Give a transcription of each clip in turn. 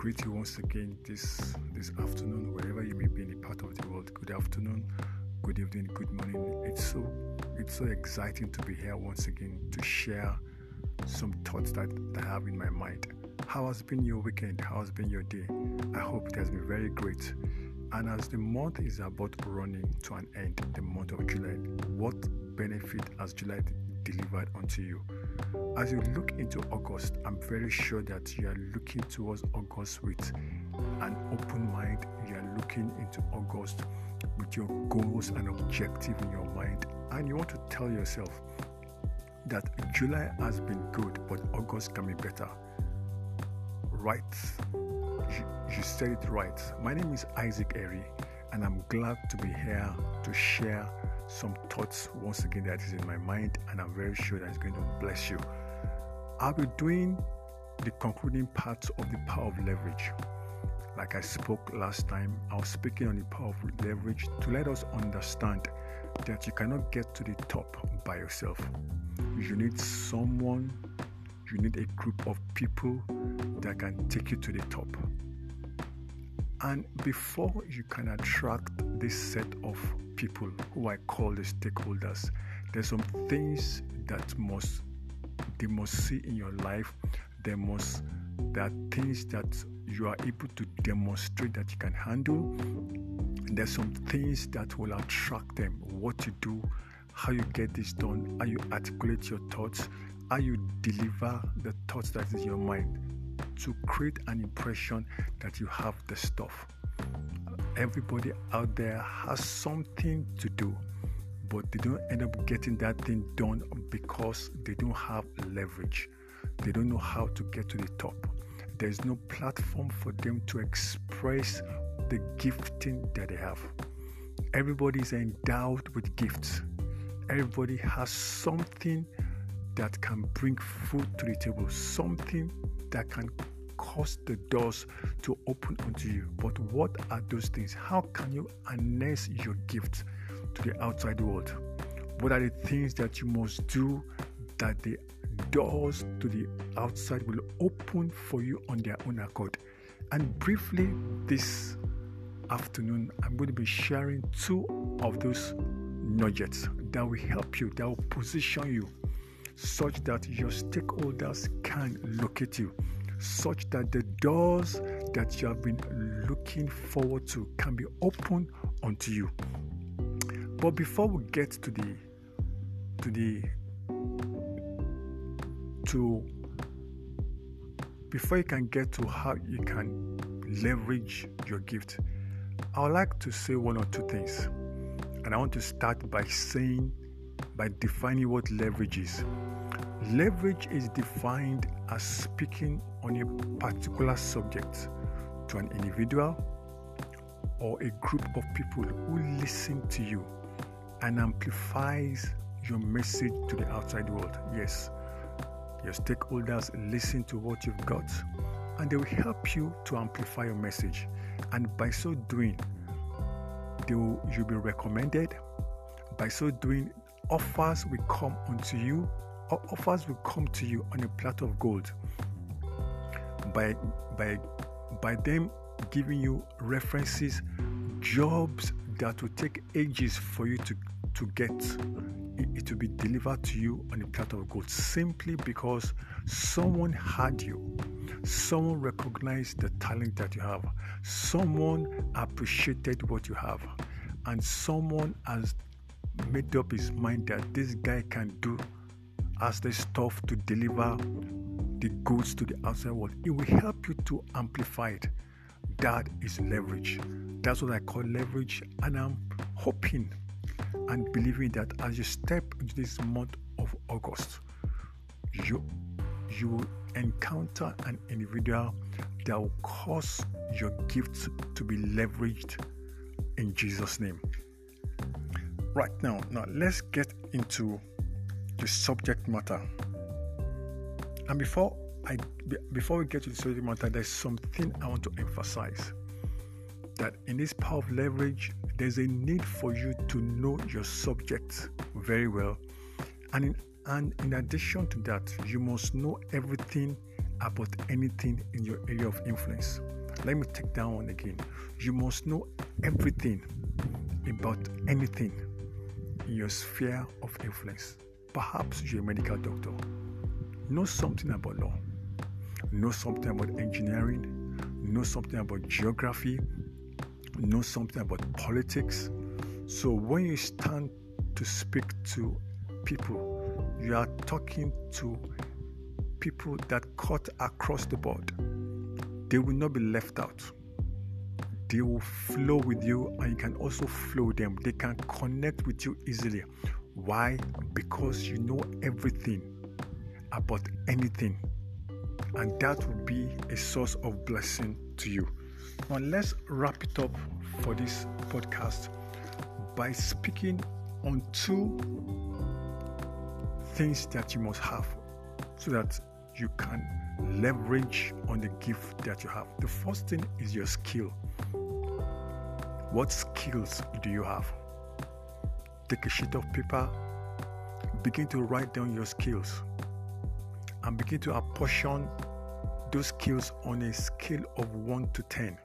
greet you once again this this afternoon, wherever you may be in a part of the world. Good afternoon, good evening, good morning. It's so it's so exciting to be here once again to share some thoughts that, that I have in my mind. How has been your weekend? How has been your day? I hope it has been very great. And as the month is about running to an end, the month of July, what benefit has July delivered unto you? As you look into August, I'm very sure that you are looking towards August with an open mind. You are looking into August with your goals and objective in your mind, and you want to tell yourself that July has been good, but August can be better. Right you, you said it right. My name is Isaac Eri, and I'm glad to be here to share some thoughts once again that is in my mind, and I'm very sure that it's going to bless you. I'll be doing the concluding part of the power of leverage. Like I spoke last time, I was speaking on the power of leverage to let us understand that you cannot get to the top by yourself. You need someone, you need a group of people that can take you to the top. And before you can attract this set of people who I call the stakeholders, there's some things that must they must see in your life. They must there are things that you are able to demonstrate that you can handle. There's some things that will attract them. What you do, how you get this done, how you articulate your thoughts, how you deliver the thoughts that is in your mind to create an impression that you have the stuff. Everybody out there has something to do, but they don't end up getting that thing done because they don't have leverage. They don't know how to get to the top. There's no platform for them to express the gifting that they have. Everybody is endowed with gifts. Everybody has something that can bring food to the table, something that can cause the doors to open unto you. But what are those things? How can you harness your gift to the outside world? What are the things that you must do that the doors to the outside will open for you on their own accord? And briefly, this afternoon, I'm going to be sharing two of those nuggets that will help you, that will position you such that your stakeholders can locate you, such that the doors that you have been looking forward to can be opened unto you. But before we get to the to the to before you can get to how you can leverage your gift, I would like to say one or two things. And I want to start by saying by defining what leverage is. Leverage is defined as speaking on a particular subject to an individual or a group of people who listen to you and amplifies your message to the outside world. Yes, your stakeholders listen to what you've got and they will help you to amplify your message. And by so doing, they will, you'll be recommended. By so doing, offers will come unto you, offers will come to you on a platter of gold. By by by them giving you references, jobs that will take ages for you to, to get. It, it will be delivered to you on a platter of gold simply because someone had you. Someone recognized the talent that you have. Someone appreciated what you have. And someone has made up his mind that this guy can do as the stuff to deliver the goods to the outside world. It will help you to amplify it. That is leverage. That's what I call leverage, and I'm hoping and believing that as you step into this month of August, you you will encounter an individual that will cause your gifts to be leveraged in Jesus' name. Right now, now let's get into the subject matter. And before I before we get to the subject matter, there's something I want to emphasize. That in this power of leverage, there's a need for you to know your subject very well. And in, and in addition to that, you must know everything about anything in your area of influence. Let me take that one again. You must know everything about anything in your sphere of influence. Perhaps you're a medical doctor. Know something about law. Know something about engineering. Know something about geography. Know something about politics. So when you stand to speak to people, you are talking to people that cut across the board. They will not be left out. They will flow with you and you can also flow them. They can connect with you easily. Why? Because you know everything about anything. And that will be a source of blessing to you. Now, let's wrap it up for this podcast by speaking on two things that you must have so that you can leverage on the gift that you have. The first thing is your skill. What skills do you have? Take a sheet of paper, begin to write down your skills, and begin to apportion those skills on a scale of 1 to 10.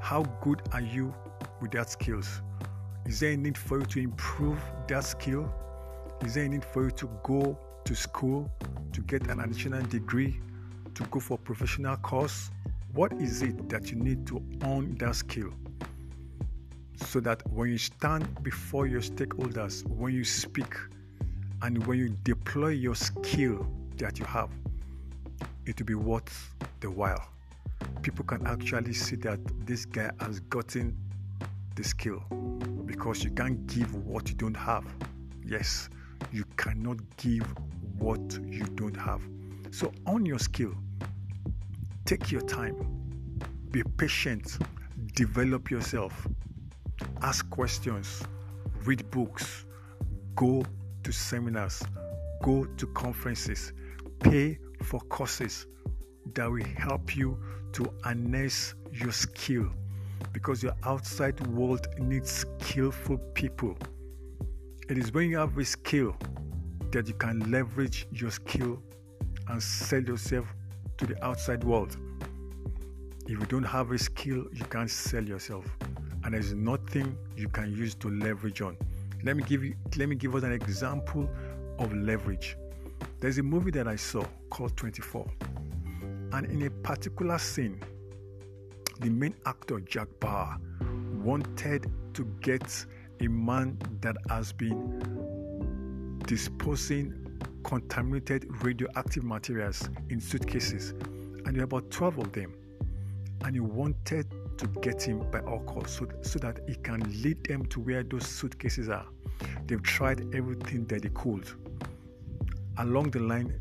How good are you with that skills? Is there a need for you to improve that skill? Is there a need for you to go to school to get an additional degree, to go for a professional course? What is it that you need to own that skill? So that when you stand before your stakeholders, when you speak, and when you deploy your skill that you have, it will be worth the while. People can actually see that this guy has gotten the skill because you can't give what you don't have. Yes, you cannot give what you don't have. So, on your skill, take your time, be patient, develop yourself, ask questions, read books, go to seminars, go to conferences, pay for courses that will help you to harness your skill because your outside world needs skillful people. It is when you have a skill that you can leverage your skill and sell yourself to the outside world. If you don't have a skill, you can't sell yourself and there's nothing you can use to leverage on. Let me give you let me give us an example of leverage. There's a movie that I saw called 24. And in a particular scene, the main actor Jack Bauer wanted to get a man that has been disposing contaminated radioactive materials in suitcases, and there were about 12 of them. And he wanted to get him by all costs so, so that he can lead them to where those suitcases are. They've tried everything that they could. Along the line,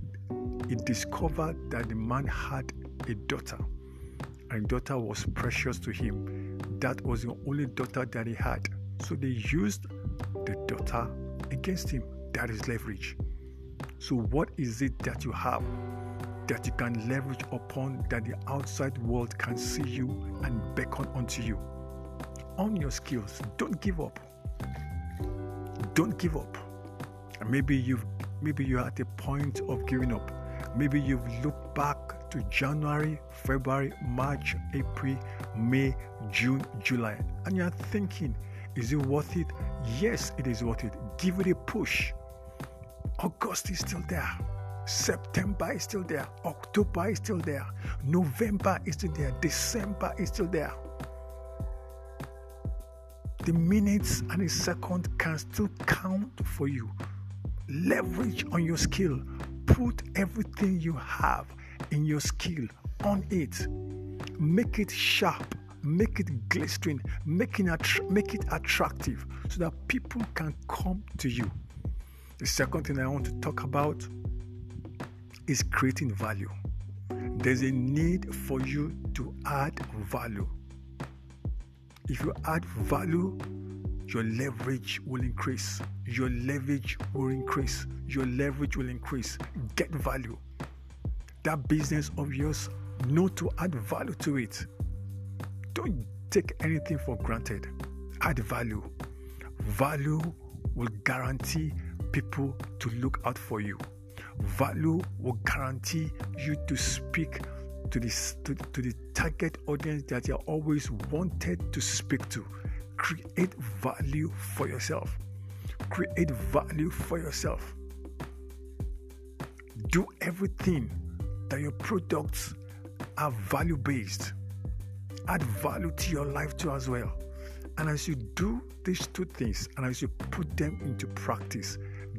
he discovered that the man had a daughter, and daughter was precious to him. That was the only daughter that he had. So they used the daughter against him. That is leverage. So, what is it that you have that you can leverage upon that the outside world can see you and beckon unto you. On your skills, don't give up. Don't give up. Maybe you've maybe you're at a point of giving up. Maybe you've looked back to January, February, March, April, May, June, July, and you're thinking, is it worth it? Yes, it is worth it. Give it a push. August is still there. September is still there. October is still there. November is still there. December is still there. The minutes and the second can still count for you. Leverage on your skill. Put everything you have in your skill on it. Make it sharp. Make it glistening. Make it, attra- make it attractive so that people can come to you. The second thing I want to talk about is creating value. There's a need for you to add value. If you add value, your leverage will increase. Your leverage will increase. Your leverage will increase. Get value. That business of yours, know to add value to it. Don't take anything for granted. Add value. Value will guarantee people to look out for you. Value will guarantee you to speak to, this, to, to the target audience that you always wanted to speak to. Create value for yourself. Create value for yourself. Do everything that your products are value based. Add value to your life too as well. And as you do these two things and as you put them into practice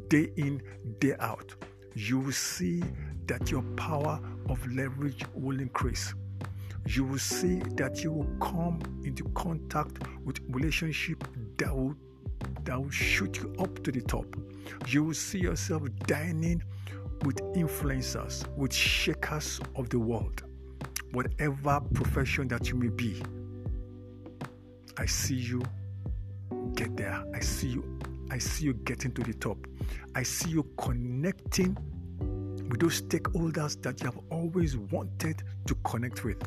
day in, day out, you will see that your power of leverage will increase. You will see that you will come into contact with relationship that will that will shoot you up to the top. You will see yourself dining with influencers, with shakers of the world, whatever profession that you may be. I see you get there. I see you. I see you getting to the top. I see you connecting with those stakeholders that you have always wanted to connect with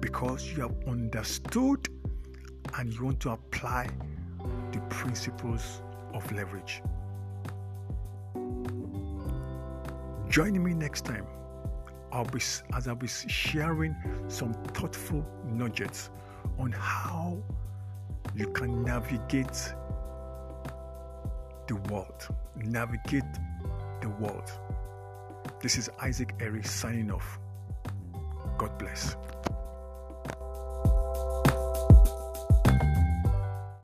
because you have understood and you want to apply the principles of leverage. Join me next time I'll be, as I'll be sharing some thoughtful nuggets on how you can navigate the world. Navigate the world. This is Isaac Eric signing off. God bless.